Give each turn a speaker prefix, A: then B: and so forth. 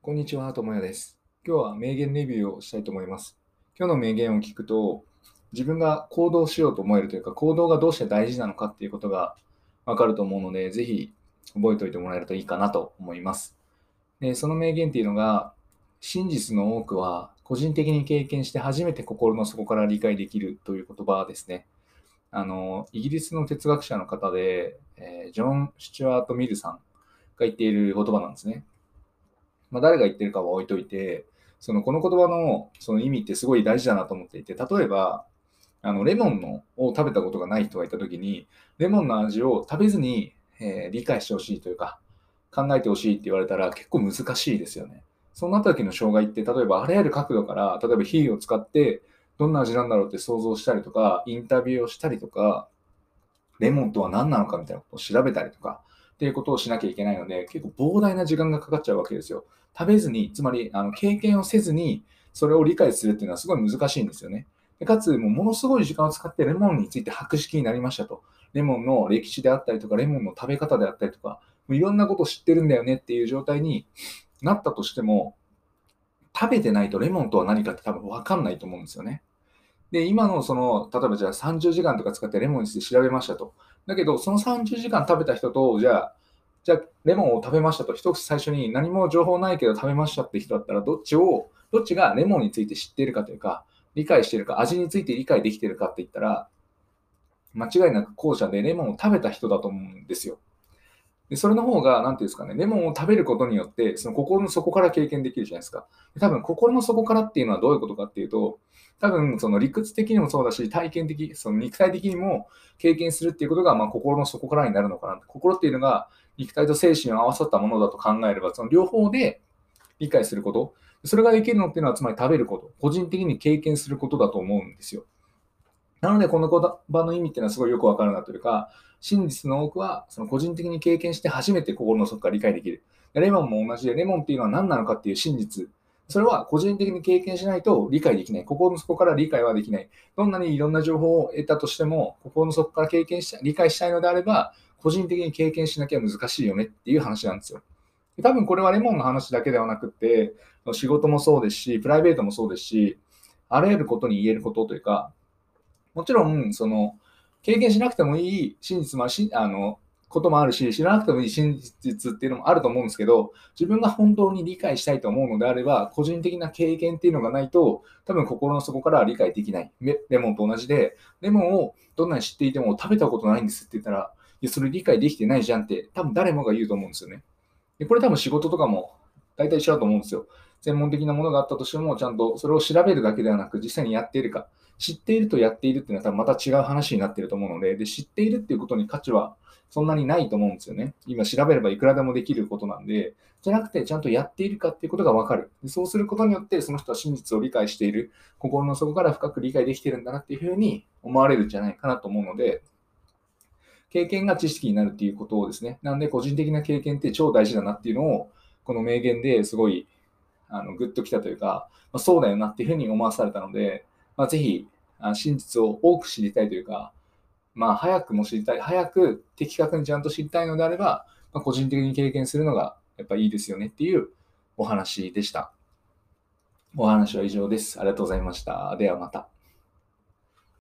A: こんにちは、ともやです。今日は名言レビューをしたいと思います。今日の名言を聞くと、自分が行動しようと思えるというか、行動がどうして大事なのかっていうことがわかると思うので、ぜひ覚えておいてもらえるといいかなと思います。でその名言っていうのが、真実の多くは個人的に経験して初めて心の底から理解できるという言葉ですね。あのイギリスの哲学者の方で、えージョン・スチュアート・ミルさんが言っている言葉なんですね。まあ、誰が言ってるかは置いといて、そのこの言葉のその意味ってすごい大事だなと思っていて、例えば、あのレモンのを食べたことがない人がいたときに、レモンの味を食べずに、えー理解してほしいというか、考えてほしいって言われたら結構難しいですよね。そうなった時の障害って、例えばあらゆる角度から、例えば火を使ってどんな味なんだろうって想像したりとか、インタビューをしたりとか、レモンとは何なのかみたいなことを調べたりとか、っていうことをしなきゃいけないので、結構膨大な時間がかかっちゃうわけですよ。食べずに、つまりあの経験をせずに、それを理解するっていうのはすごい難しいんですよね。でかつ、もうものすごい時間を使ってレモンについて博識になりましたと。レモンの歴史であったりとか、レモンの食べ方であったりとか、もういろんなこと知ってるんだよねっていう状態になったとしても、食べてないとレモンとは何かって多分分かんないと思うんですよね。で、今のその、例えばじゃあ30時間とか使ってレモンについて調べましたと。だけど、その30時間食べた人と、じゃあ、じゃあレモンを食べましたと、一つ最初に何も情報ないけど食べましたって人だったら、どっちを、どっちがレモンについて知っているかというか、理解しているか、味について理解できているかって言ったら、間違いなく後者でレモンを食べた人だと思うんですよ。でそれの方が、なんていうんですかね、レモンを食べることによって、その心の底から経験できるじゃないですか。多分、心の底からっていうのはどういうことかっていうと、多分、その理屈的にもそうだし、体験的、その肉体的にも経験するっていうことが、まあ、心の底からになるのかな。心っていうのが、肉体と精神を合わさったものだと考えれば、その両方で理解すること、それができるのっていうのは、つまり食べること、個人的に経験することだと思うんですよ。なので、この言葉の意味っていうのはすごいよくわかるなというか、真実の多くは、その個人的に経験して初めて心の底から理解できる。レモンも同じで、レモンっていうのは何なのかっていう真実。それは個人的に経験しないと理解できない。心の底から理解はできない。どんなにいろんな情報を得たとしても、心の底から経験し理解したいのであれば、個人的に経験しなきゃ難しいよねっていう話なんですよ。多分これはレモンの話だけではなくて、仕事もそうですし、プライベートもそうですし、あらゆることに言えることというか、もちろん、その、経験しなくてもいい真実もあるしあのこともあるし、知らなくてもいい真実っていうのもあると思うんですけど、自分が本当に理解したいと思うのであれば、個人的な経験っていうのがないと、多分心の底からは理解できない。レモンと同じで、レモンをどんなに知っていても食べたことないんですって言ったら、いや、それ理解できてないじゃんって、多分誰もが言うと思うんですよね。でこれ多分仕事とかも大体一緒だと思うんですよ。専門的なものがあったとしても、ちゃんとそれを調べるだけではなく、実際にやっているか。知っているとやっているっていうのは多分また違う話になってると思うので、で知っているっていうことに価値はそんなにないと思うんですよね。今調べればいくらでもできることなんで、じゃなくてちゃんとやっているかっていうことがわかる。でそうすることによって、その人は真実を理解している、心の底から深く理解できてるんだなっていうふうに思われるんじゃないかなと思うので、経験が知識になるっていうことをですね、なんで個人的な経験って超大事だなっていうのを、この名言ですごいあのグッときたというか、まあ、そうだよなっていうふうに思わされたので、まあ、ぜひ真実を多く知りたいというか、まあ、早くも知りたい、早く的確にちゃんと知りたいのであれば、まあ、個人的に経験するのがやっぱいいですよねっていうお話でした。お話は以上です。ありがとうございました。ではまた。